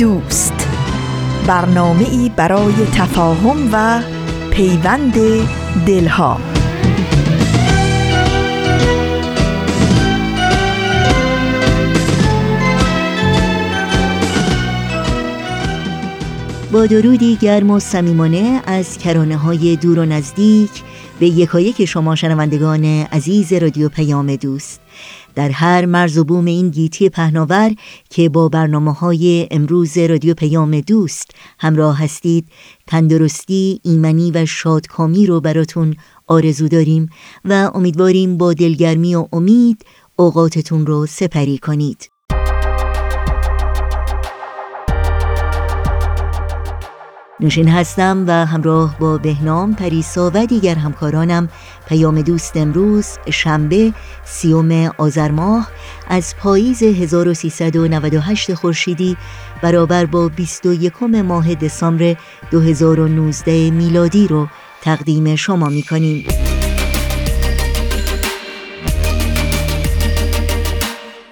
دوست. برنامه ای برای تفاهم و پیوند دلها. با درودی گرم و صمیمانه از کرانه های دور و نزدیک به یکایک شما شنوندگان عزیز رادیو پیام دوست. در هر مرز و بوم این گیتی پهناور که با برنامه های امروز رادیو پیام دوست همراه هستید تندرستی، ایمنی و شادکامی رو براتون آرزو داریم و امیدواریم با دلگرمی و امید اوقاتتون رو سپری کنید. نوشین هستم و همراه با بهنام پریسا و دیگر همکارانم پیام دوست امروز شنبه سیوم آذر ماه از پاییز 1398 خورشیدی برابر با 21 ماه دسامبر 2019 میلادی رو تقدیم شما می کنیم.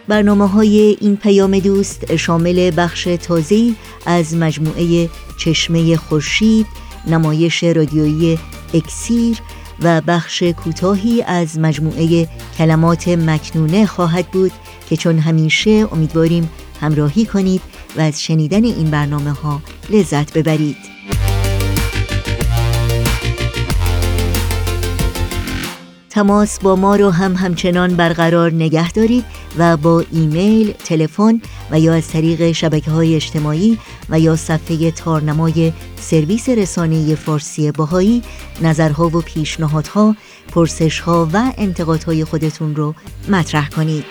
برنامه های این پیام دوست شامل بخش تازه‌ای از مجموعه چشمه خورشید نمایش رادیویی اکسیر و بخش کوتاهی از مجموعه کلمات مکنونه خواهد بود که چون همیشه امیدواریم همراهی کنید و از شنیدن این برنامه ها لذت ببرید. تماس با ما رو هم همچنان برقرار نگه دارید و با ایمیل، تلفن و یا از طریق شبکه های اجتماعی و یا صفحه تارنمای سرویس رسانه فارسی باهایی نظرها و پیشنهادها، پرسشها و انتقادهای خودتون رو مطرح کنید.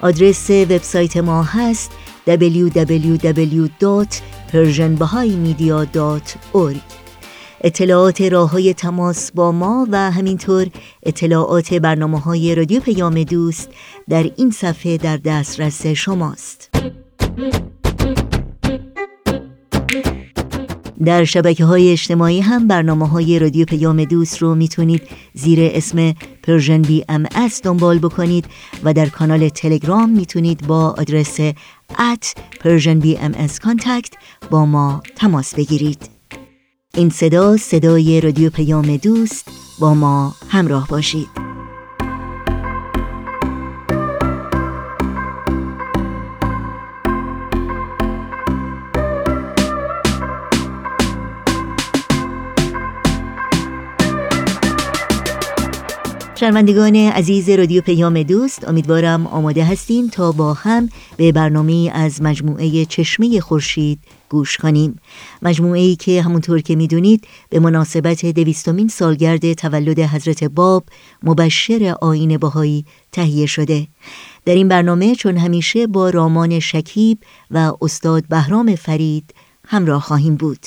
آدرس وبسایت ما هست www.persianbahaimedia.org اطلاعات راه های تماس با ما و همینطور اطلاعات برنامه های رادیو پیام دوست در این صفحه در دسترس شماست. در شبکه های اجتماعی هم برنامه های رادیو پیام دوست رو می‌تونید زیر اسم Persian BMS دنبال بکنید و در کانال تلگرام می‌تونید با آدرس at Persian BMS Contact با ما تماس بگیرید. این صدا صدای رادیو پیام دوست با ما همراه باشید. شنوندگان عزیز رادیو پیام دوست امیدوارم آماده هستیم تا با هم به برنامه از مجموعه چشمه خورشید گوش کنیم. مجموعه ای که همونطور که می‌دونید به مناسبت دویستمین سالگرد تولد حضرت باب مبشر آین باهایی تهیه شده. در این برنامه چون همیشه با رامان شکیب و استاد بهرام فرید همراه خواهیم بود.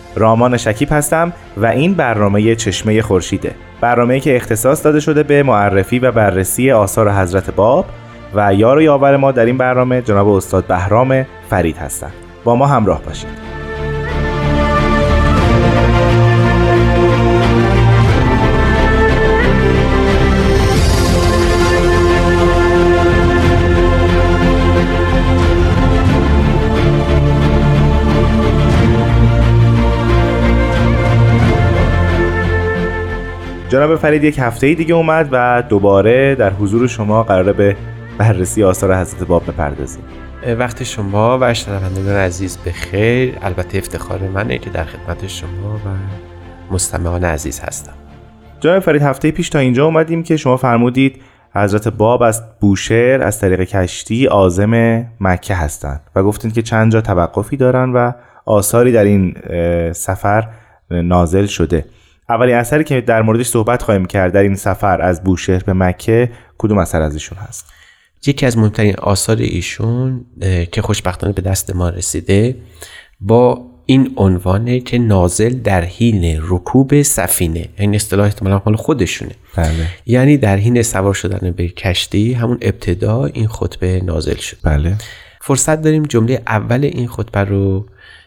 رامان شکیب هستم و این برنامه چشمه خورشیده. برنامه‌ای که اختصاص داده شده به معرفی و بررسی آثار حضرت باب و یار و یاور ما در این برنامه جناب استاد بهرام فرید هستند با ما همراه باشید. جناب فرید یک هفته دیگه اومد و دوباره در حضور شما قراره به بررسی آثار حضرت باب بپردازیم. وقت شما و شنوندگان عزیز به خیر البته افتخار منه که در خدمت شما و مستمعان عزیز هستم. جناب فرید هفته پیش تا اینجا اومدیم که شما فرمودید حضرت باب از بوشهر از طریق کشتی آزم مکه هستند و گفتید که چند جا توقفی دارن و آثاری در این سفر نازل شده. اولین اثری که در موردش صحبت خواهیم کرد در این سفر از بوشهر به مکه کدوم اثر از ایشون هست؟ یکی از مهمترین آثار ایشون که خوشبختانه به دست ما رسیده با این عنوانه که نازل در حین رکوب سفینه این اصطلاح احتمالا مال خودشونه. بله. یعنی در حین سوار شدن به کشتی همون ابتدا این خطبه نازل شد. بله. فرصت داریم جمله اول این خطبه رو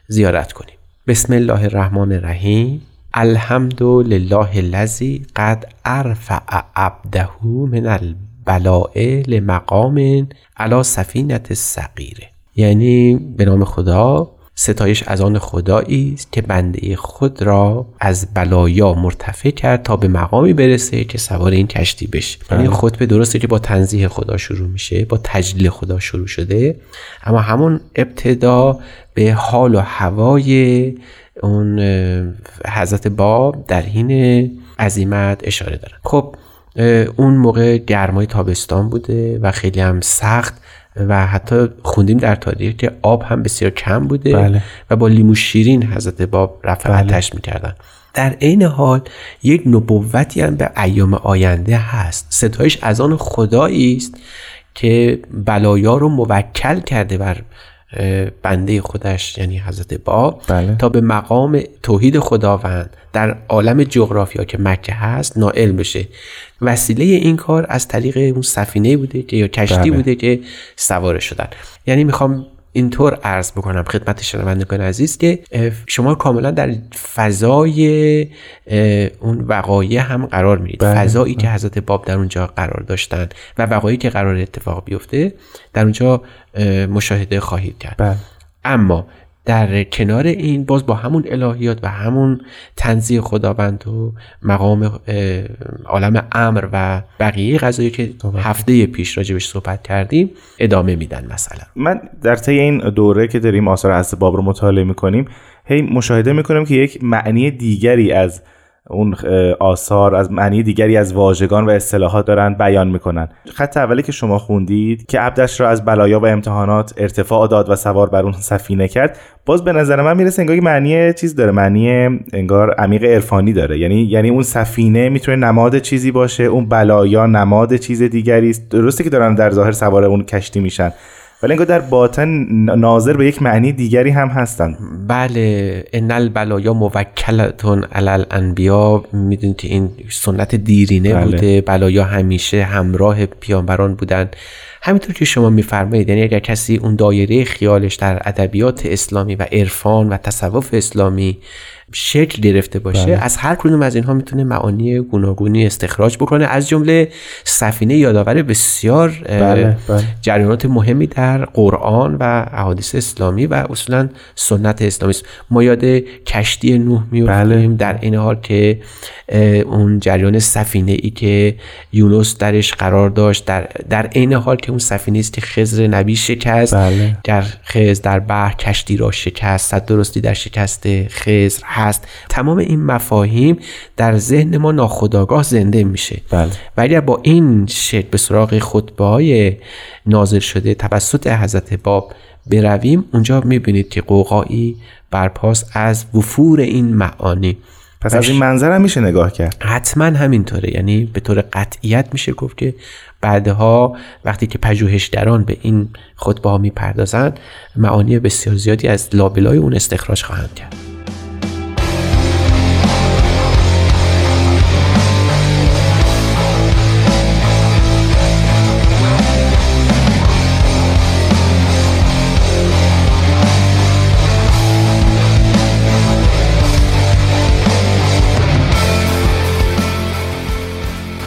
زیارت کنیم. بسم الله الرحمن الرحیم. الحمد لله الذی قد ارفع عبده من البلاء لمقام علی سفینت صغیره یعنی به نام خدا ستایش از آن خدایی است که بنده خود را از بلایا مرتفع کرد تا به مقامی برسه که سوار این کشتی بشه. یعنی. خطبه درسته که با تنزیه خدا شروع میشه با تجلیل خدا شروع شده. اما همون ابتدا به حال و هوای اون حضرت باب در حین عظیمت اشاره دارن خب اون موقع گرمای تابستان بوده و خیلی هم سخت و حتی خوندیم در تاریخ که آب هم بسیار کم بوده بله. و با لیمو شیرین حضرت باب رفع بله. می‌کردن در عین حال یک نبوتی هم به ایام آینده هست ستایش از آن خدایی است که بلایا رو موکل کرده بر بنده خودش یعنی حضرت باب بله. تا به مقام توحید خداوند در عالم جغرافیا که مکه هست نائل بشه وسیله این کار از طریق اون سفینه بوده که یا کشتی بله. بوده که سوار شدن یعنی می‌خوام اینطور عرض بکنم خدمت شنوندگان عزیز که شما کاملا در فضای اون وقایع هم قرار میرید بله. فضایی که حضرت باب در اونجا قرار داشتن و وقایعی که قرار اتفاق بیفته در اونجا مشاهده خواهید کرد بله. اما در کنار این باز با همون الهیات و همون تنزیه خداوند و مقام عالم امر و بقیه قضایی که هفته پیش راجبش صحبت کردیم ادامه میدن مثلا من در طی این دوره که داریم آثار از باب رو مطالعه می‌کنیم هی مشاهده می‌کنیم که یک معنی دیگری از اون آثار از معنی دیگری از واژگان و اصطلاحات دارن بیان می‌کنن. خط اولی که شما خوندید که عبدش را از بلایا و امتحانات ارتفاع داد و سوار بر اون سفینه کرد باز به نظر من می‌رسه انگار معنی چیز داره معنی انگار عمیق عرفانی داره. یعنی یعنی اون سفینه می‌تونه نماد چیزی باشه اون بلایا نماد چیز دیگری است. درسته که دارن در ظاهر سوار اون کشتی میشن. ولی انگار در باطن ناظر به یک معنی دیگری هم هستن. بله ان البلایا موکلتون علی الانبیا. می‌دونید این سنت دیرینه بله. بوده. بلایا همیشه همراه پیامبران بودن. همینطور که شما میفرمایید یعنی اگر کسی اون دایره خیالش در ادبیات اسلامی و عرفان و تصوف اسلامی شکل گرفته باشه بله. از هر کدوم از اینها می‌تونه معانی گوناگونی استخراج بکنه از جمله سفینه یادآور بسیار بله، بله. جریانات مهمی در قرآن و احادیث اسلامی و اصولا سنت اسلامی است ما یاد کشتی نوح میفتیم بله. در این حال که اون جریان سفینه ای که یونس درش قرار داشت در در عین حال که اون سفینه است که خضر نبی شکست بله. در خضر در بحر کشتی را شکست صد درستی در شکست خضر هست. تمام این مفاهیم در ذهن ما ناخداگاه زنده میشه. بله. و اگر با این شکل به سراغ خطبه های نازل شده توسط حضرت باب برویم اونجا می‌بینید که قوقایی برپاس از وفور این معانی. پس از این منظر هم میشه نگاه کرد. حتما همینطوره. یعنی به طور قطعیت میشه گفت که بعدها وقتی که پژوهشگران به این خطبه ها می‌پردازند معانی بسیار زیادی از لابلای اون استخراج خواهند کرد.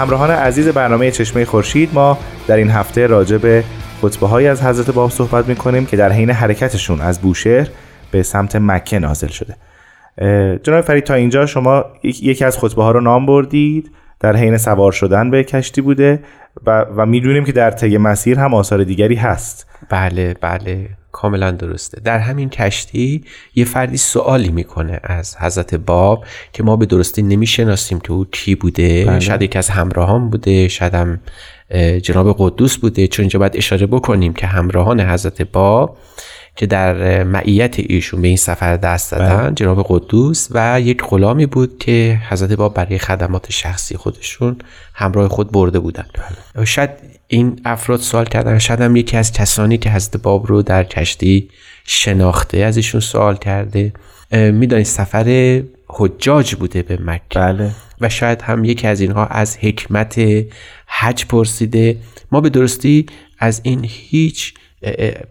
همراهان عزیز برنامه چشمه خورشید ما در این هفته راجع به خطبه های از حضرت باب صحبت می‌کنیم که در حین حرکتشون از بوشهر به سمت مکه نازل شده. جناب فرید تا اینجا شما یکی از خطبه ها رو نام بردید در حین سوار شدن به کشتی بوده و, و می‌دونیم که در طی مسیر هم آثار دیگری هست. بله بله. کاملا درسته در همین کشتی یه فردی سوالی می‌کنه از حضرت باب که ما به درستی نمی‌شناسیم که او کی بوده بله. شاید یکی از همراهان بوده شاید هم جناب قدوس بوده چون اینجا باید اشاره بکنیم که همراهان حضرت باب که در معیت ایشون به این سفر دست دادن بله. جناب قدوس و یک غلامی بود که حضرت باب برای خدمات شخصی خودشون همراه خود برده بودن بله. شاید این افراد سوال کردن. شاید هم یکی از کسانی که حضرت باب رو در کشتی شناخته از ایشون سوال کرده. می‌دانید سفر حجاج بوده به مکه. بله. و شاید هم یکی از اینها از حکمت حج پرسیده. ما به درستی از این هیچ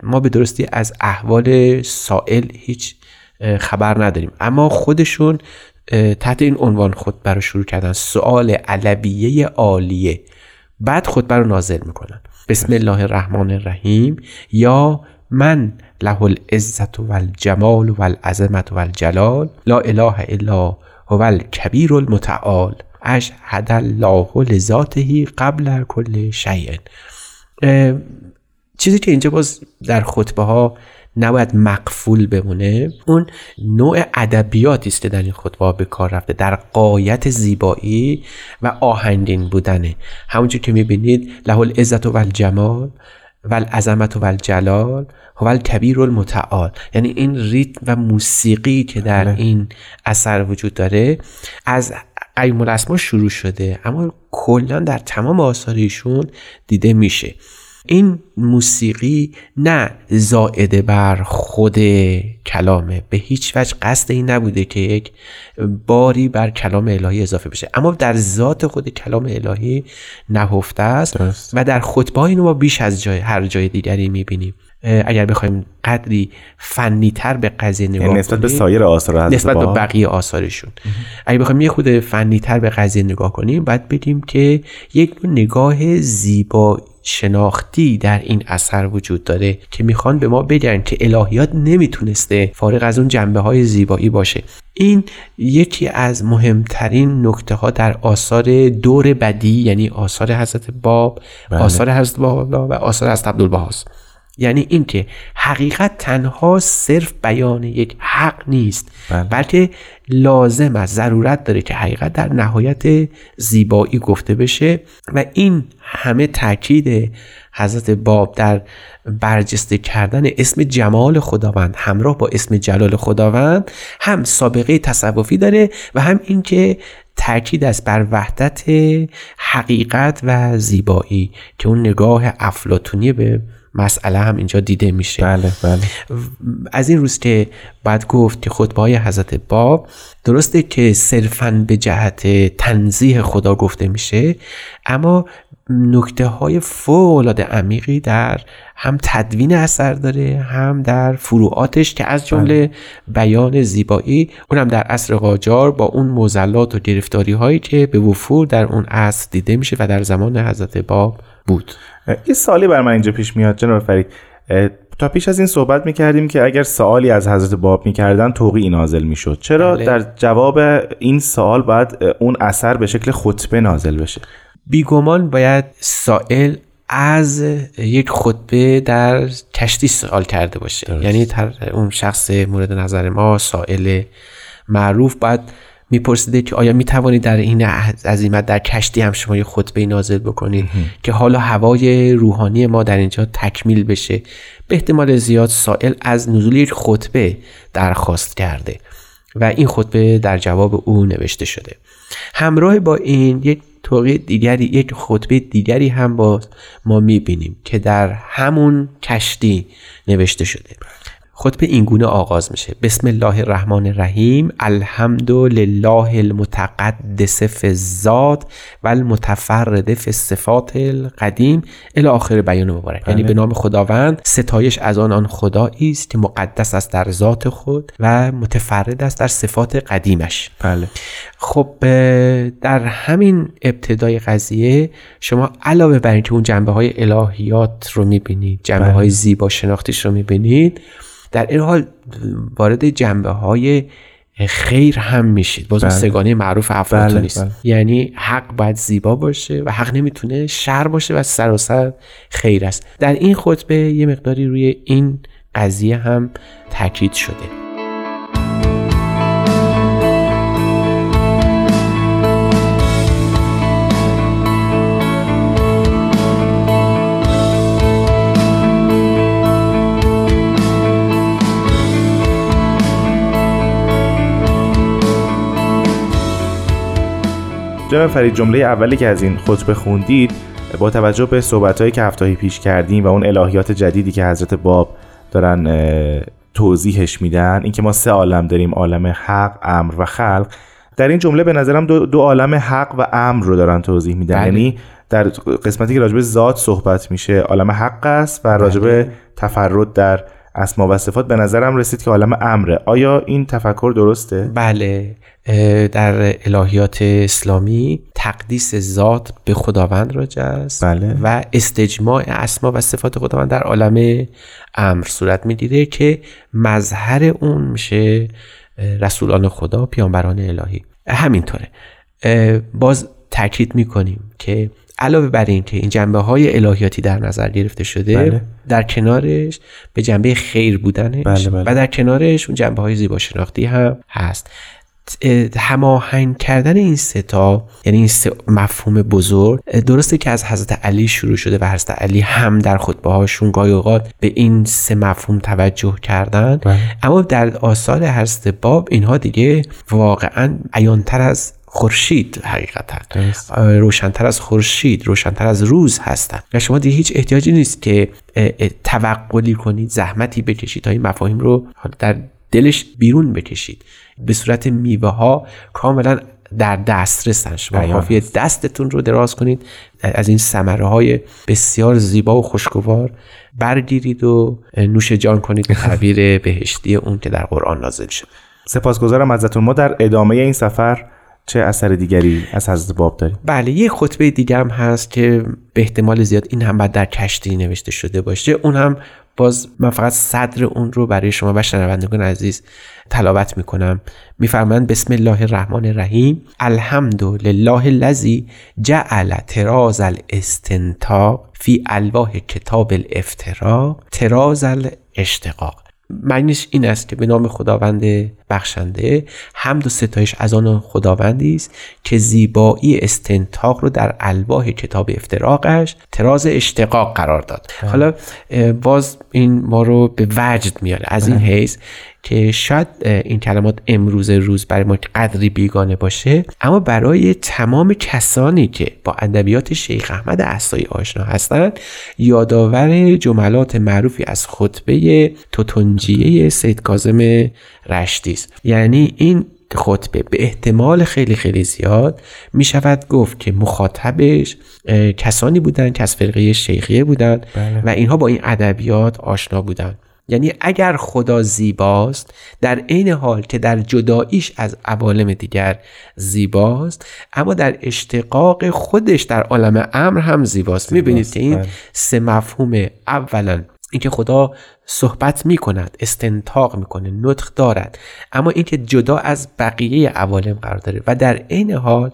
ما به درستی از احوال سائل هیچ خبر نداریم. اما خودشون تحت این عنوان خود برای شروع کردن سوال علویه عالیه. بعد خود رو نازل می‌کنن. بسم الله الرحمن الرحیم. یا من له العزت و الجمال و العظمت و الجلال لا اله الا هو الکبیر المتعال. اشهد الله لذاته قبل کل شیء. چیزی که اینجا باز در خطبه ها نباید مقفول بمونه. اون نوع ادبیاتی است که در این خطبه به کار رفته در قایت زیبایی و آهنگین بودنه. همونجور که می‌بینید له العزت و الجمال و العظمت و الجلال هو الکبیر المتعال. یعنی این ریتم و موسیقی که در بله. این اثر وجود داره از قیم الاسما شروع شده اما کلا در تمام آثارشون دیده میشه. این موسیقی نه زائده بر خود کلامه. به هیچ وجه قصد این نبوده که یک باری بر کلام الهی اضافه بشه. اما در ذات خود کلام الهی نهفته است و در خطبه اینو ما بیش از جای هر جای دیگری می‌بینیم. اگر بخوایم قدری فنی تر به قضیه نگاه یعنی نسبت به سایر آثار نسبت به بقیه آثارشون. اگر بخوایم یه خود فنی تر به قضیه نگاه کنیم باید بدیم که یک نگاه زیبا شناختی در این اثر وجود داره که می‌خوان به ما بگن که الهیات نمی‌تونسته فارغ از اون جنبه های زیبایی باشه این یکی از مهمترین نکته ها در آثار دور بدی یعنی آثار حضرت باب بله. آثار حضرت باب و آثار حضرت عبدالبهاست یعنی اینکه حقیقت تنها صرف بیان یک حق نیست بله. بلکه لازم است ضرورت داره که حقیقت در نهایت زیبایی گفته بشه و این همه تاکید حضرت باب در برجسته کردن اسم جمال خداوند همراه با اسم جلال خداوند هم سابقه تصوفی داره و هم اینکه تاکید است بر وحدت حقیقت و زیبایی که اون نگاه افلاتونی به مسئله هم اینجا دیده میشه. بله بله. از این روز که باید گفت که خطبه های حضرت باب درسته که صرفا به جهت تنزیه خدا گفته میشه اما نکته های فوق عمیقی در هم تدوین اثر داره هم در فروعاتش که از جمله بله. بیان زیبایی اونم در عصر قاجار با اون موزلات و گرفتاری هایی که به وفور در اون عصر دیده میشه و در زمان حضرت باب بود. یه سالی بر من اینجا پیش میاد جناب فرید تا پیش از این صحبت می‌کردیم که اگر سوالی از حضرت باب می‌کردن توقی نازل می‌شد چرا بله. در جواب این سوال باید اون اثر به شکل خطبه نازل بشه بیگمان باید سائل از یک خطبه در کشتی سوال کرده باشه درست. یعنی اون شخص مورد نظر ما سائل معروف باید میپرسیده که آیا می‌توانید در این عظیمت در کشتی هم شما یه خطبه نازل بکنید که حالا هوای روحانی ما در اینجا تکمیل بشه؟ به احتمال زیاد سائل از نزول یک خطبه درخواست کرده و این خطبه در جواب او نوشته شده. همراه با این یک توقی دیگری یک خطبه دیگری هم با ما می‌بینیم که در همون کشتی نوشته شده. خطبه این گونه آغاز میشه. بسم الله الرحمن الرحیم. الحمد لله المتقدس فی الذات و المتفرد فی الصفات القدیم. الی آخر بیان مبارک. یعنی به نام خداوند ستایش از آن آن خدایی است که مقدس است در ذات خود و متفرد است در صفات قدیمش. بله. خب در همین ابتدای قضیه شما علاوه بر اینکه اون جنبه های الهیات رو می‌بینید جنبه های زیبا شناختیش رو می‌بینید در این حال وارد جنبه های خیر هم میشید باز بله. سگانه معروف افلاطون بله، نیست بله. یعنی حق باید زیبا باشه و حق نمی‌تونه شر باشه و سراسر خیر است در این خطبه یه مقداری روی این قضیه هم تاکید شده جناب فرید جمله اولی که از این خطبه خوندید با توجه به صحبتهایی که هفته پیش کردیم و اون الهیات جدیدی که حضرت باب دارن توضیحش میدن اینکه ما سه عالم داریم عالم حق امر و خلق. در این جمله به نظرم دو, دو عالم حق و امر رو دارن توضیح میدن. بله. یعنی در قسمتی که راجب ذات صحبت میشه عالم حق است و راجب تفرد در اسما و صفات به نظرم رسید که عالم امره. آیا این تفکر درسته؟ بله در الهیات اسلامی تقدیس ذات به خداوند راجع است بله. و استجماع اسما و صفات خداوند در عالم امر صورت می‌گیره که مظهر اون میشه رسولان خدا پیامبران الهی. همینطوره. باز تاکید می‌کنیم که علاوه بر این که این جنبه های الهیاتی در نظر گرفته شده بله. در کنارش به جنبه خیر بودنش بله، بله. و در کنارش اون جنبه های زیبا شناختی هم هست اه، هماهنگ کردن این سه تا یعنی این سه مفهوم بزرگ درسته که از حضرت علی شروع شده و حضرت علی هم در خطبه هاشون گاهی اوقات به این سه مفهوم توجه کردن بله. اما در آثار حضرت باب اینها دیگه واقعا عیانتر از خورشید حقیقتا. روشنتر از خورشید روشنتر از روز هستن. و شما دیگه هیچ احتیاجی نیست که توقلی کنید زحمتی بکشید تا این مفاهیم رو در دلش بیرون بکشید. به صورت میوه ها کاملا در دسترسن شما کافیه دستتون رو دراز کنید از این ثمره های بسیار زیبا و خوشگوار برگیرید و نوش جان کنید تعبیر بهشتی اون که در قرآن نازل شد سپاسگزارم ازتون. ما در ادامه این سفر چه اثر دیگری از حضرت باب داریم بله یه خطبه دیگه هم هست که به احتمال زیاد این هم بعد در کشتی نوشته شده باشه. اون هم باز من فقط صدر اون رو برای شما و شنوندگان عزیز تلاوت می‌کنم. میفرمایند بسم الله الرحمن الرحیم. الحمد لله الذی جعل تراز الاستنتاق فی الواح کتاب الافتراق تراز الاشتقاق. معنیش این است که به نام خداوند بخشنده. حمد و ستایش از آن خداوندی است که زیبایی استنتاق رو در الواح کتاب افتراقش تراز اشتقاق قرار داد. حالا باز این ما رو به وجد میاره از این حیث که شاید این کلمات امروز روز برای ما قدری بیگانه باشه اما برای تمام کسانی که با ادبیات شیخ احمد احسایی آشنا هستند یادآور جملات معروفی از خطبه توتنجیه سید کاظم رشتی است یعنی این خطبه به احتمال خیلی خیلی زیاد می شود گفت که مخاطبش کسانی بودند که از فرقه شیخیه بودند و اینها با این ادبیات آشنا بودند. یعنی اگر خدا زیباست در عین حال که در جداییش از عوالم دیگر زیباست اما در اشتقاق خودش در عالم امر هم زیباست. می‌بینید که این بله. سه مفهوم اولا اینکه خدا صحبت می کند استنتاق می‌کنه نطق دارد. اما اینکه جدا از بقیه عوالم قرار داره. و در عین حال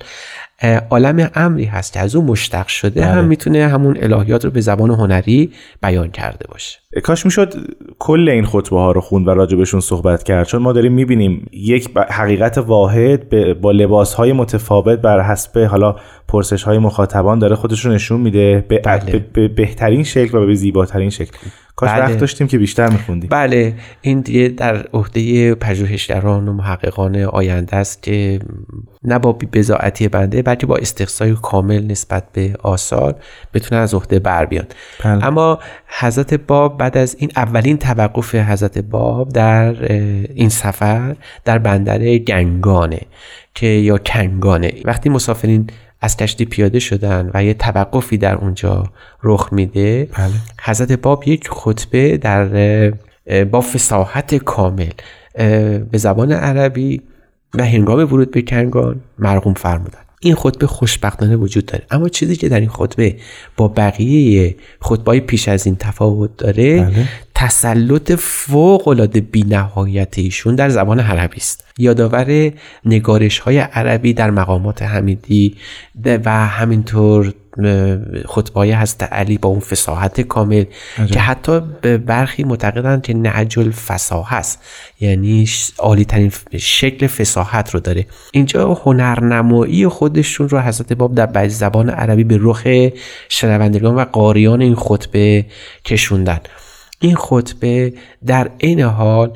عالم امری هست که از او مشتق شده بله. هم می‌تونه همون الهیات رو به زبان هنری بیان کرده باشه کاش می‌شد کل این خطبه ها رو خوند و راجبشون صحبت کرد چون ما داریم می‌بینیم یک حقیقت واحد با لباس های متفاوت بر حسب حالا پرسش های مخاطبان داره خودش رو نشون میده به, بله. به- به بهترین شکل و به زیباترین شکل کاش بله. وقت داشتیم که بیشتر میخوندیم بله این دیگه در عهده پژوهشگران و محققان آینده است که نه با بزاعتی بنده بلکه با استقصای کامل نسبت به آثار بتونن از عهده بر بیان بله. اما حضرت باب بعد از این اولین توقف حضرت باب در این سفر در بندر گنگانه که یا کنگانه وقتی مسافرین از کشتی پیاده شدن و یه توقفی در اونجا رخ میده بله. حضرت باب یک خطبه در با فساحت کامل به زبان عربی و هنگام ورود به کنگان مرقوم فرمودن این خطبه خوشبختانه وجود داره اما چیزی که در این خطبه با بقیه خطبای پیش از این تفاوت داره بله. تسلط فوق العاده بینهایت ایشون در زبان عربی است. یادآور نگارش های عربی در مقامات حمیدی و همینطور خطبای هست علی با اون فساحت کامل که حتی به برخی معتقدند که نهج الفصاحه است. یعنی عالی ترین شکل فساحت رو داره. اینجا هنرنمایی خودشون رو حضرت باب در بعض زبان عربی به رخ شنوندگان و قاریان این خطبه کشوندن. این خطبه در این حال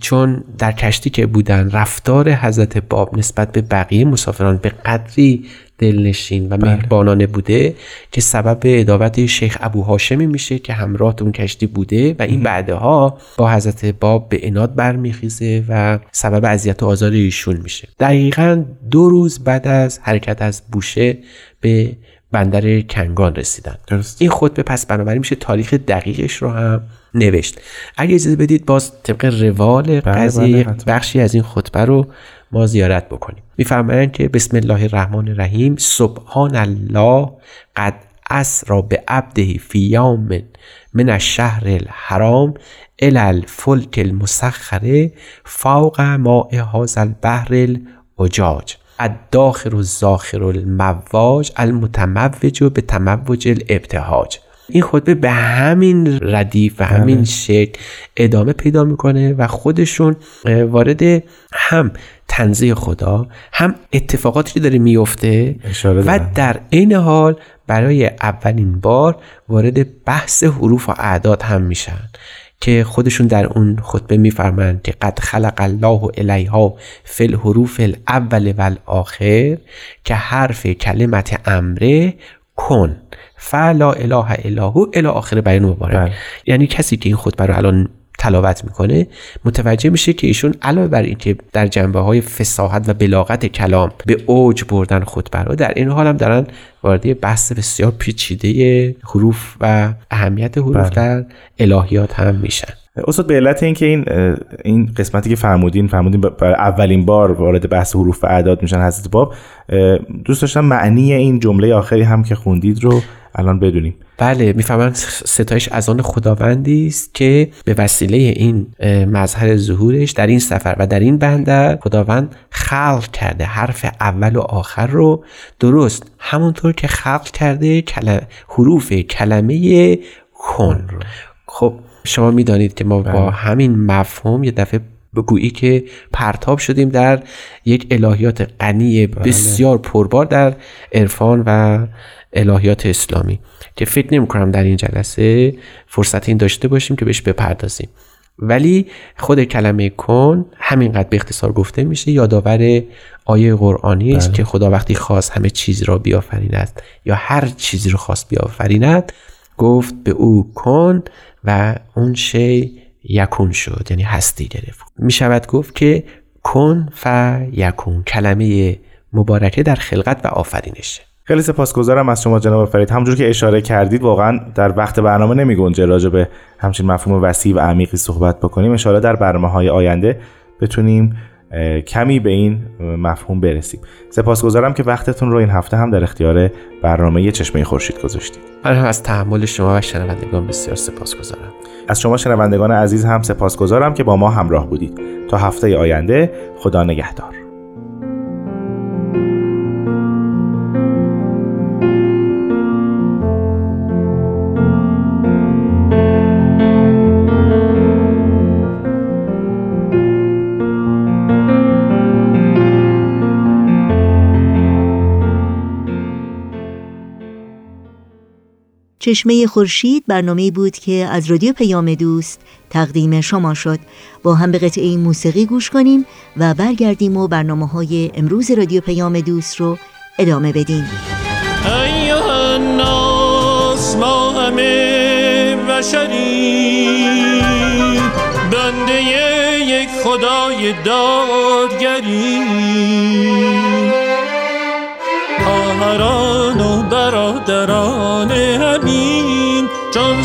چون در کشتی که بودن رفتار حضرت باب نسبت به بقیه مسافران به قدری دلنشین و مهربانانه بوده که سبب ادابت شیخ ابو هاشمی میشه که همراه اون کشتی بوده و این بعدها با حضرت باب به اناد برمیخیزه و سبب اذیت و آزار ایشون میشه. دقیقا دو روز بعد از حرکت از بوشه به بندر کنگان رسیدن. درست. این خطبه پس بنابراین میشه تاریخ دقیقش رو هم نوشت. اگه اجازه بدید باز طبق روال قضیه بله، بخشی از این خطبه رو ما زیارت بکنیم. میفرمایند که بسم الله الرحمن الرحیم سبحان الله قد اسرا به عبده فی یوم من الشهر الحرام الى الفلک المسخره فوق ماء هذا البحر العجاج. الداخر الزاخر المواج المتموج به تموج الابتهاج. این خطبه به همین ردیف و همین شکل ادامه پیدا می‌کنه و خودشون وارد هم تنزیه خدا هم اتفاقاتی که داره میفته و در عین حال برای اولین بار وارد بحث حروف و اعداد هم میشن. که خودشون در اون خطبه میفرمایند که قد خلق الله الیها فی الحروف الاول والآخر که حرف کلمت امره کن. فلا اله الا هو الی آخر بیان مبارک. یعنی کسی که این خطبه رو الان تلاوت می‌کنه متوجه میشه که ایشون علاوه بر اینکه در جنبه های فساحت و بلاغت کلام به اوج بردن خطبه رو در این حال هم دارن وارد بحث بسیار پیچیده حروف و اهمیت حروف در الهیات هم میشن. استاد به علت اینکه این این قسمتی که فرمودین فرمودین برای اولین بار وارد بحث حروف و اعداد میشن حضرت باب دوست داشتم معنی این جمله آخری هم که خوندید رو الان بدونیم. بله می‌فهمن ستایش از آن خداوندی است که به وسیله این مظهر ظهورش در این سفر و در این بندر خداوند خلق کرده. حرف اول و آخر رو درست همونطور که خلق کرده حروف کلمه کن رو. خب شما می‌دانید که ما با همین مفهوم یه دفعه بگویی که پرتاب شدیم در یک الهیات غنی بسیار پربار در عرفان و الهیات اسلامی. که فکر نمی کنم در این جلسه فرصت این داشته باشیم که بهش بپردازیم. ولی خود کلمه کن همینقدر به اختصار گفته میشه یادآور آیه قرآنی است که خدا وقتی خواست همه چیز را بیافریند یا هر چیزی رو خواست بیافریند گفت به او کن و اون شی یکون شد یعنی هستی گرفت. می شود گفت که کن ف یکون کلمه مبارکه در خلقت و آفرینشه. خیلی سپاسگزارم از شما جناب فرید. همونجور که اشاره کردید واقعا در وقت برنامه نمی گنجه راجع به همچین مفهوم وسیع و عمیقی صحبت بکنیم. ان در برنامه های آینده بتونیم کمی به این مفهوم برسیم. سپاسگزارم که وقتتون رو این هفته هم در اختیار برنامه چشمه خورشید گذاشتید. من هم از تحمل شما و شنوندگان بسیار سپاسگزارم. از شما شنوندگان عزیز هم سپاسگزارم که با ما همراه بودید. تا هفته آینده خدا نگهدار. چشمه خورشید برنامه بود که از رادیو پیام دوست تقدیم شما شد. با هم به قطعه موسیقی گوش کنیم و برگردیم و برنامه های امروز رادیو پیام دوست رو ادامه بدیم. الناس ما همه بشری بنده یک خدای دادگری. خواهران و برادران همین. چون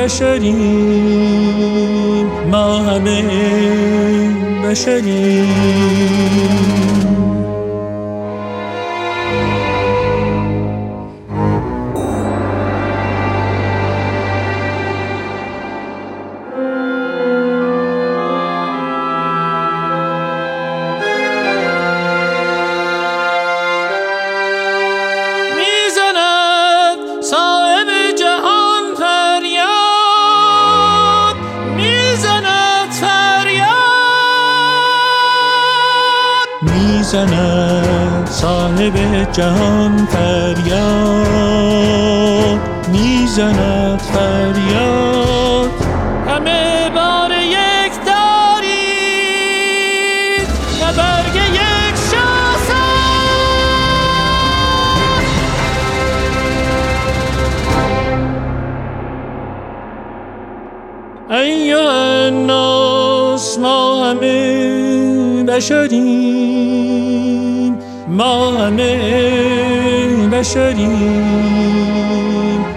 بشریم ما همه بشریم. جهان فریاد می‌زند فریاد. همه بار یک دارید و برگ یک شاخه ایا الناس ما همه بشریم. ما همه بشریم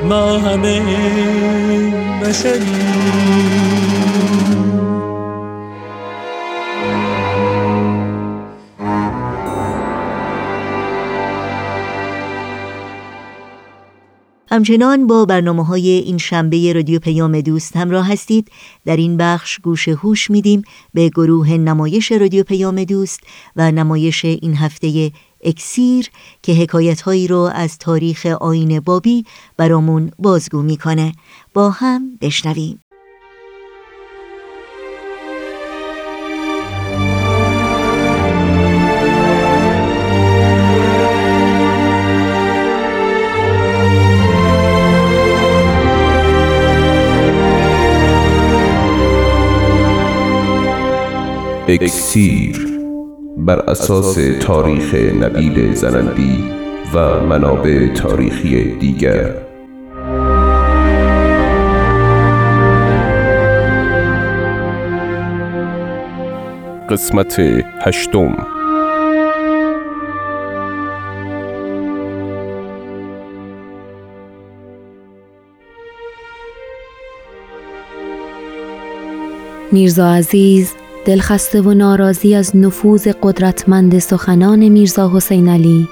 ما همه بشریم همچنان با برنامه های این شنبه رادیو پیام دوست همراه هستید. در این بخش گوش هوش میدیم به گروه نمایش رادیو پیام دوست و نمایش این هفته اکسیر که حکایت هایی رو از تاریخ آین بابی برامون بازگو می‌کنه. با هم بشنویم. اکسیر. بر اساس تاریخ نبیل زنندی و منابع تاریخی دیگر. قسمت هشتم. میرزا عزیز دلخسته و ناراضی از نفوذ قدرتمند سخنان میرزا حسین علی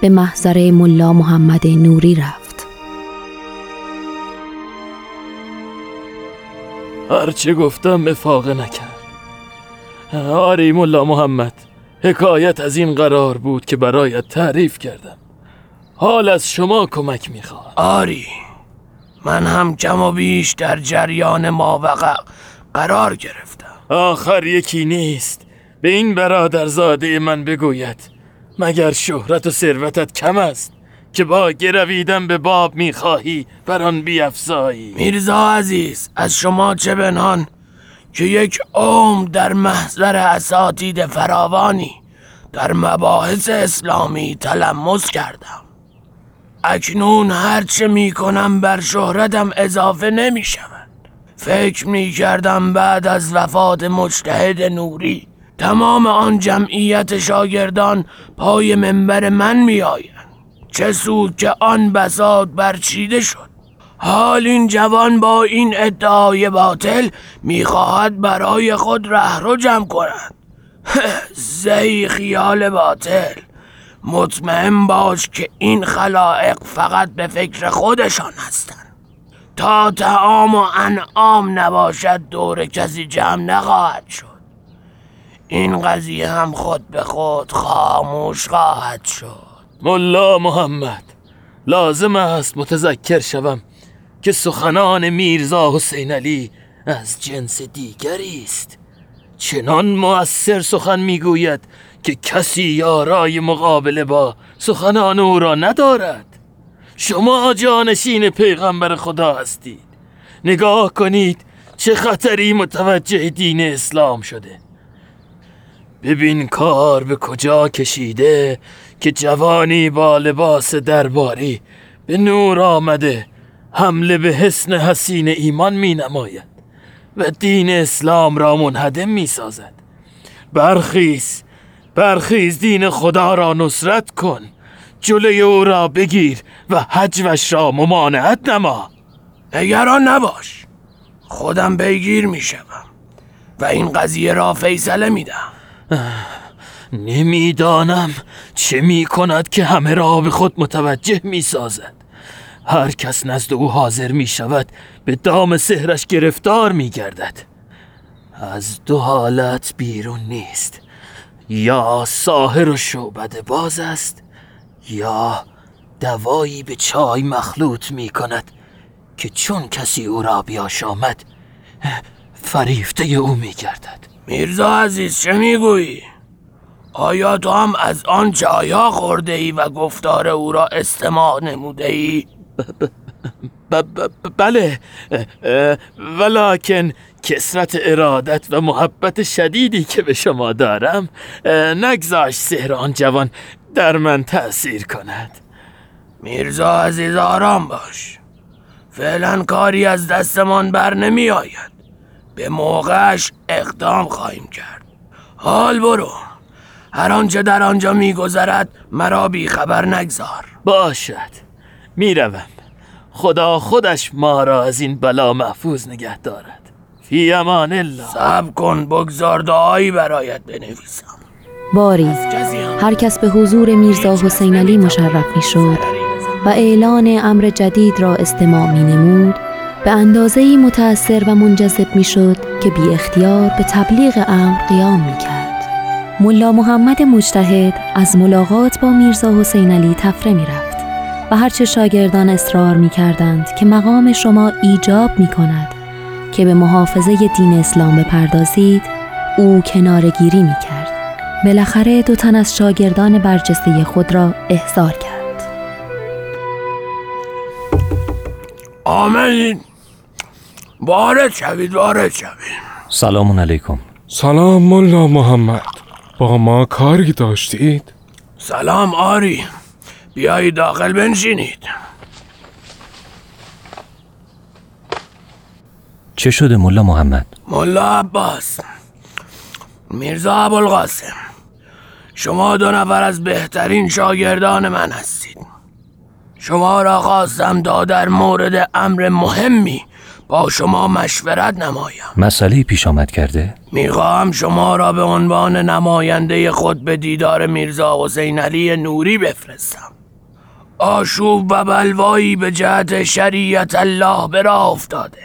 به محضر ملا محمد نوری رفت. هرچه گفتم افاقه نکرد. آری ملا محمد حکایت از این قرار بود که برایت تعریف کردم. حال از شما کمک می‌خواد آری من هم کم و بیش در جریان ماوقع قرار گرفتم. آخر یکی نیست. به این برادرزاده من بگوید مگر شهرت و ثروتت کم است که با گرویدن به باب می‌خواهی بر آن بیافزایی؟ میرزا عزیز از شما چه بنان که یک عمر در محضر اساتید فراوانی در مباحث اسلامی تلمس کردم. اکنون هرچه می کنم بر شهرتم اضافه نمی شود فکر می کردم بعد از وفات مجتهد نوری تمام آن جمعیت شاگردان پای منبر من می آید. چه سود که آن بساط برچیده شد. حال این جوان با این ادعای باطل می‌خواهد برای خود رو جمع کند. زی خیال باطل مطمئن باش که این خلائق فقط به فکر خودشان هستند. تا تعام و انعام نباشد دور کسی جمع نخواهد شد. این قضیه هم خود به خود خاموش خواهد شد. ملا محمد لازم است متذکر شوم که سخنان میرزا حسین علی از جنس دیگری است. چنان مؤثر سخن می‌گوید که کسی یارای مقابله با سخنان او را ندارد. شما جانشین پیغمبر خدا هستید. نگاه کنید چه خطری متوجه دین اسلام شده. ببین کار به کجا کشیده که جوانی با لباس درباری به نور آمده حمله به حسن حسین ایمان می نماید و دین اسلام را منهدم می سازد برخیز برخیز دین خدا را نصرت کن. جلوی او را بگیر و حجوش را ممانعت نما. نگران نباش. خودم پیگیر می شدم و این قضیه را فیصله می دهم نمی‌دانم چه می کند که همه را به خود متوجه می سازد هر کس نزد او حاضر می شود به دام سهرش گرفتار می گردد از دو حالت بیرون نیست. یا ساهر و شعبد باز است یا دوایی به چای مخلوط می کند که چون کسی او را بیاشامد فریفته او می گردد میرزا عزیز چه می‌گویی؟ آیا تو هم از آن چایا خورده ای و گفتار او را استماع نموده ای؟ بله ولیکن کسرت ارادت و محبت شدیدی که به شما دارم نگذاشت سهر آن جوان در من تأثیر کند. میرزا عزیز آرام باش. فعلا کاری از دستمان بر نمی آید به موقعش اقدام خواهیم کرد. حال برو. هر آنچه در آنجا میگذرد مرا بی خبر نگذار. باشد. می‌روم. خدا خودش ما را از این بلا محفوظ نگه دارد. فی امان الله. سب کن بگذار دعایی برایت بنویسم. باری هر کس به حضور میرزا حسین علی مشرف می شد و اعلان امر جدید را استماع می نمود به اندازه متأثر و منجذب می شد که بی اختیار به تبلیغ امر قیام می کرد. ملا محمد مجتهد از ملاقات با میرزا حسین علی تفره می رفت و هرچه شاگردان اصرار می کردند که مقام شما ایجاب می کند که به محافظه دین اسلام بپردازید او کنارگیری می کرد. بالاخره دو تن از شاگردان برجسته خود را احضار کرد. آمین وارد شوید وارد شوید. سلام علیکم. سلام ملا محمد. با ما کاری داشتید؟ سلام آری. بیایید داخل بنشینید. چه شده ملا محمد؟ ملا عباس. میرزا ابوالقاسم. شما دو نفر از بهترین شاگردان من هستید. شما را خواستم تا در مورد امر مهمی با شما مشورت نمایم. مسئله پیش آمد کرده؟ می‌خواهم شما را به عنوان نماینده خود به دیدار میرزا حسین علی نوری بفرستم. آشوب و بلوایی به جهت شریعت الله به راه افتاده.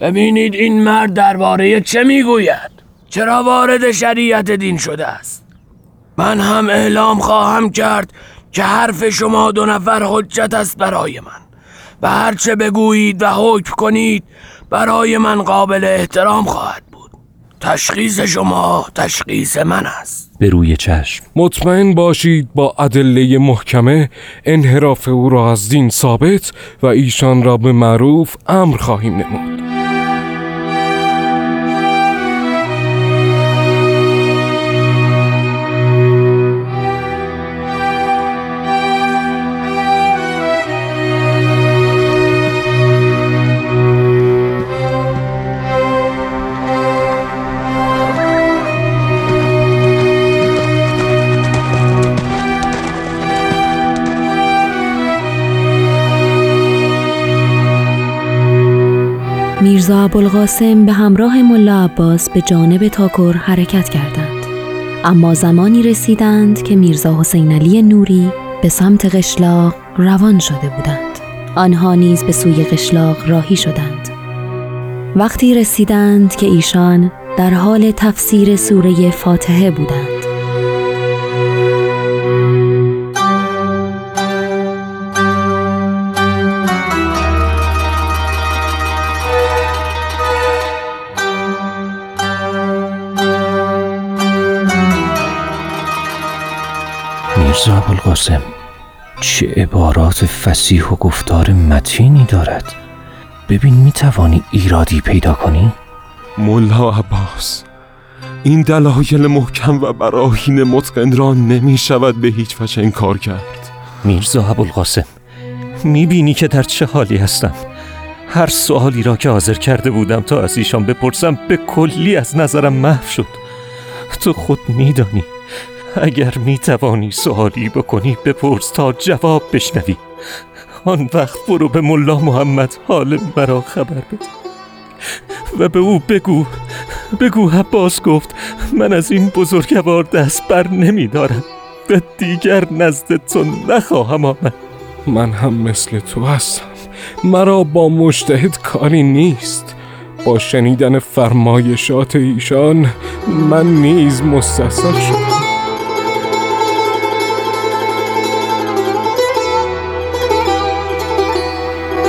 ببینید این مرد درباره چه می‌گوید. چرا وارد شریعت دین شده است؟ من هم اعلام خواهم کرد که حرف شما دو نفر حجت است برای من. و هرچه بگویید و حکم کنید برای من قابل احترام خواهد بود. تشخیص شما تشخیص من است. به روی چشم. مطمئن باشید با ادله محکمه انحراف او را از دین ثابت و ایشان را به معروف امر خواهیم نمود. ابوالقاسم به همراه ملا عباس به جانب تاکر حرکت کردند. اما زمانی رسیدند که میرزا حسین علی نوری به سمت قشلاق روان شده بودند. آنها نیز به سوی قشلاق راهی شدند. وقتی رسیدند که ایشان در حال تفسیر سوره فاتحه بودند. میرزا ابوالقاسم چه عبارات فسیح و گفتار متینی دارد؟ ببین می‌توانی ایرادی پیدا کنی؟ ملا عباس این دلایل محکم و براهین متقن را نمی شود به هیچ وجه انکار کرد. میرزا ابوالقاسم می‌بینی که در چه حالی هستم؟ هر سوالی را که حاضر کرده بودم تا از ایشان بپرسم به کلی از نظرم محو شد. تو خود میدانی اگر می توانی سوالی بکنی بپرس تا جواب بشنوی. آن وقت برو به ملا محمد حال مرا خبر بده. و به او بگو بگو عباس گفت من از این بزرگوار دست بر نمی دارم و دیگر نزد تو نخواهم آمد. من هم مثل تو هستم. مرا با مشتهد کاری نیست. با شنیدن فرمایشات ایشان من نیز مستصل شدم.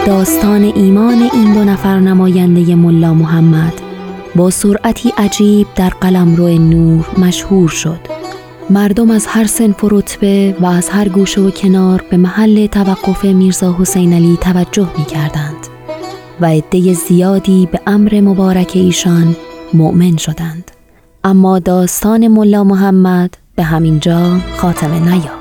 داستان ایمان این دو نفر نماینده ملا محمد با سرعتی عجیب در قلمرو نور مشهور شد. مردم از هر سنف و رتبه و از هر گوشه و کنار به محل توقف میرزا حسین علی توجه می کردند و عده زیادی به امر مبارک ایشان مؤمن شدند. اما داستان ملا محمد به همین جا خاتمه نیافت.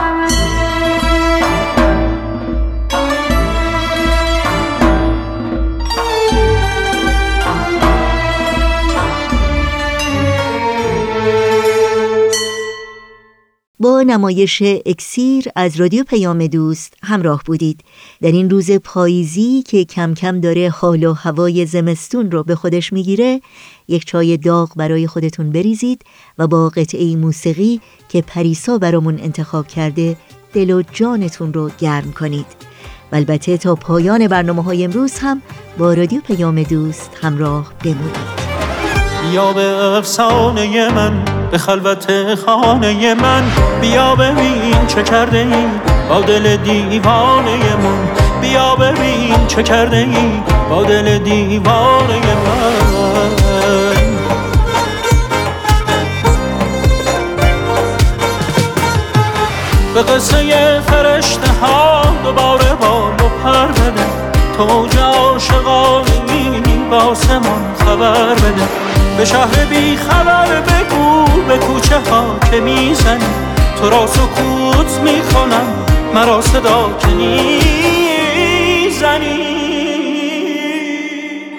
نمایش اکسیر از رادیو پیام دوست همراه بودید. در این روز پاییزی که کم کم داره حال و هوای زمستون رو به خودش می‌گیره یک چای داغ برای خودتون بریزید و با قطعه موسیقی که پریسا برامون انتخاب کرده دل و جانتون رو گرم کنید. و البته تا پایان برنامه های امروز هم با رادیو پیام دوست همراه بمونید. یا به افسانه من به خلوت خانه من. بیا ببین چه کرده ای با دل دیوانه من. بیا ببین چه کرده ای با دل دیوانه من. به قصه فرشته ها دوباره بال و پر بده. تو جا عاشقانه با آسمان خبر بده. به شهر بی خبر بگو به کوچه ها که می‌زنی. تو را سکوت می‌کنم مرا صدا که نیزنی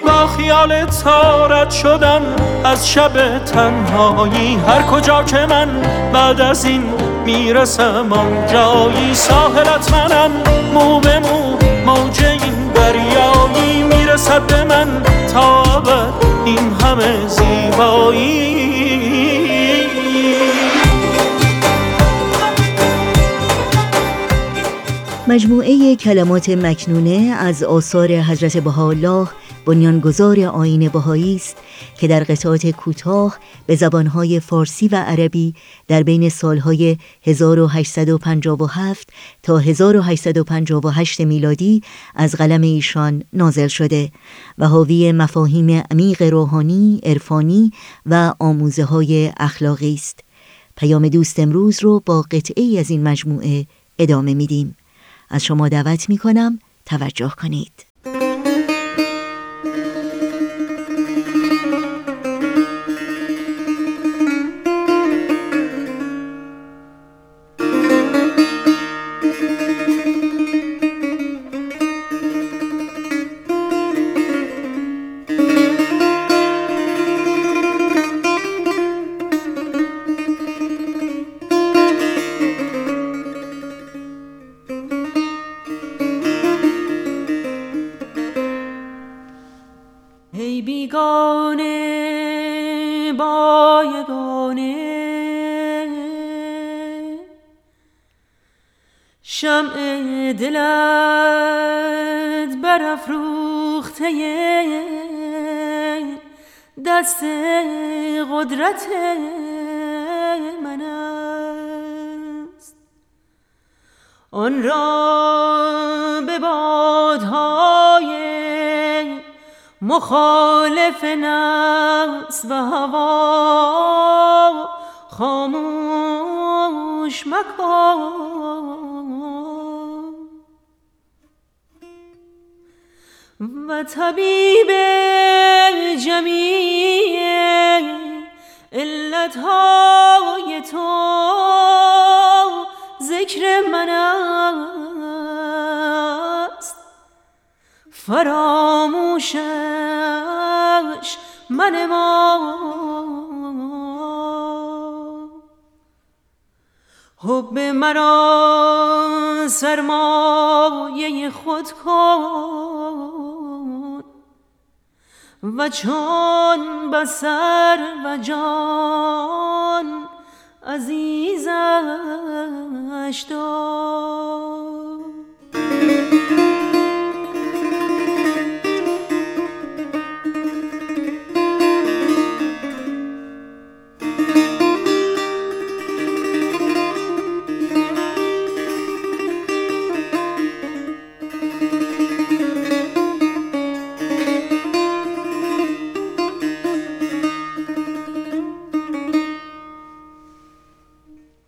با خیال تارت شدم از شب تنهایی هر کجا که من بعد از این می‌رسم آن جایی ساحلت منم. مو به مو موج این دریایی می‌رسد به من تا این همه زیبایی. مجموعه کلمات مکنونه از آثار حضرت بهاءالله بنیانگذار آین بهایی است که در قطعات کوتاه به زبانهای فارسی و عربی در بین سالهای 1857 تا 1858 میلادی از قلم ایشان نازل شده و حاوی مفاهیم عمیق روحانی، عرفانی و آموزه های اخلاقی است. پیام دوست امروز رو با قطعه از این مجموعه ادامه میدیم از شما دعوت می‌کنم توجه کنید قدرت من است. آن را به بادهای مخالف نفس و هوا خاموش مکن. و طبیب جمیع علتهای تو. ذکر من است فراموشش من ما. حب مرا سرمایه خود کن. و چون بسر و جان عزیزش دار.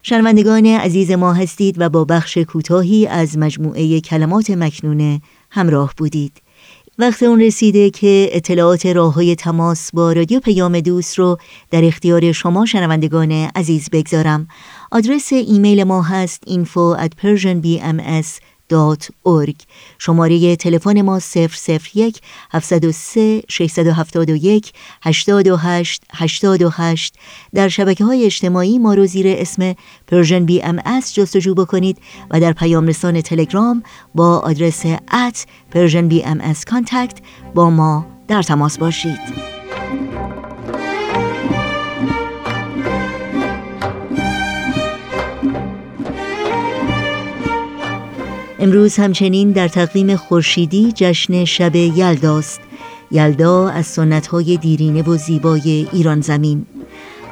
شنوندگان عزیز ما هستید و با بخش کوتاهی از مجموعه کلمات مکنونه همراه بودید. وقت اون رسیده که اطلاعات راه های تماس با رادیو پیام دوست رو در اختیار شما شنوندگان عزیز بگذارم. آدرس ایمیل ما هست info at persianbms شماره تلفن ما 001 703 671 828 828 در شبکه های اجتماعی ما رو زیر اسم Persian BMS جستجو بکنید و در پیام رسان تلگرام با آدرس at Persian BMS با ما در تماس باشید. امروز همچنین در تقویم خورشیدی جشن شب یلداست یلدا از سنتهای دیرینه و زیبای ایران زمین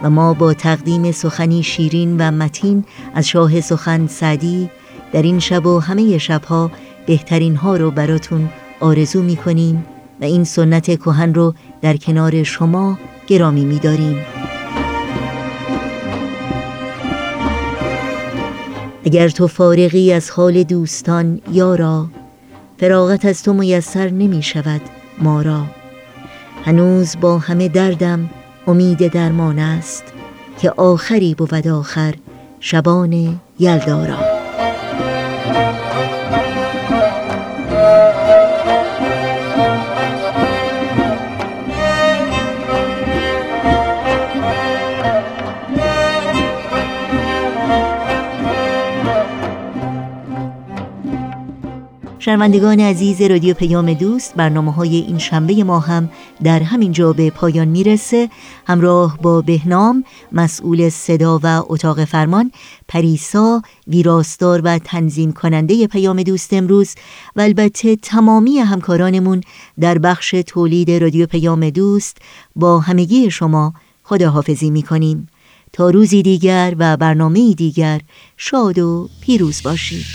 و ما با تقدیم سخنی شیرین و متین از شاه سخن سعدی در این شب و همه شبها بهترین ها رو براتون آرزو می کنیم و این سنت کهن رو در کنار شما گرامی می داریم. اگر تو فارغی از حال دوستان یارا فراغت از تو میسر نمی شود ما را. هنوز با همه دردم امید درمان است که آخری بود آخر شبان یلدارا شنوندگان عزیز رادیو پیام دوست برنامه های این شنبه ما هم در همین جا به پایان می‌رسه. همراه با بهنام مسئول صدا و اتاق فرمان پریسا ویراستار و تنظیم کننده پیام دوست امروز و البته تمامی همکارانمون در بخش تولید رادیو پیام دوست با همگی شما خداحافظی می‌کنیم. تا روزی دیگر و برنامه دیگر شاد و پیروز باشید.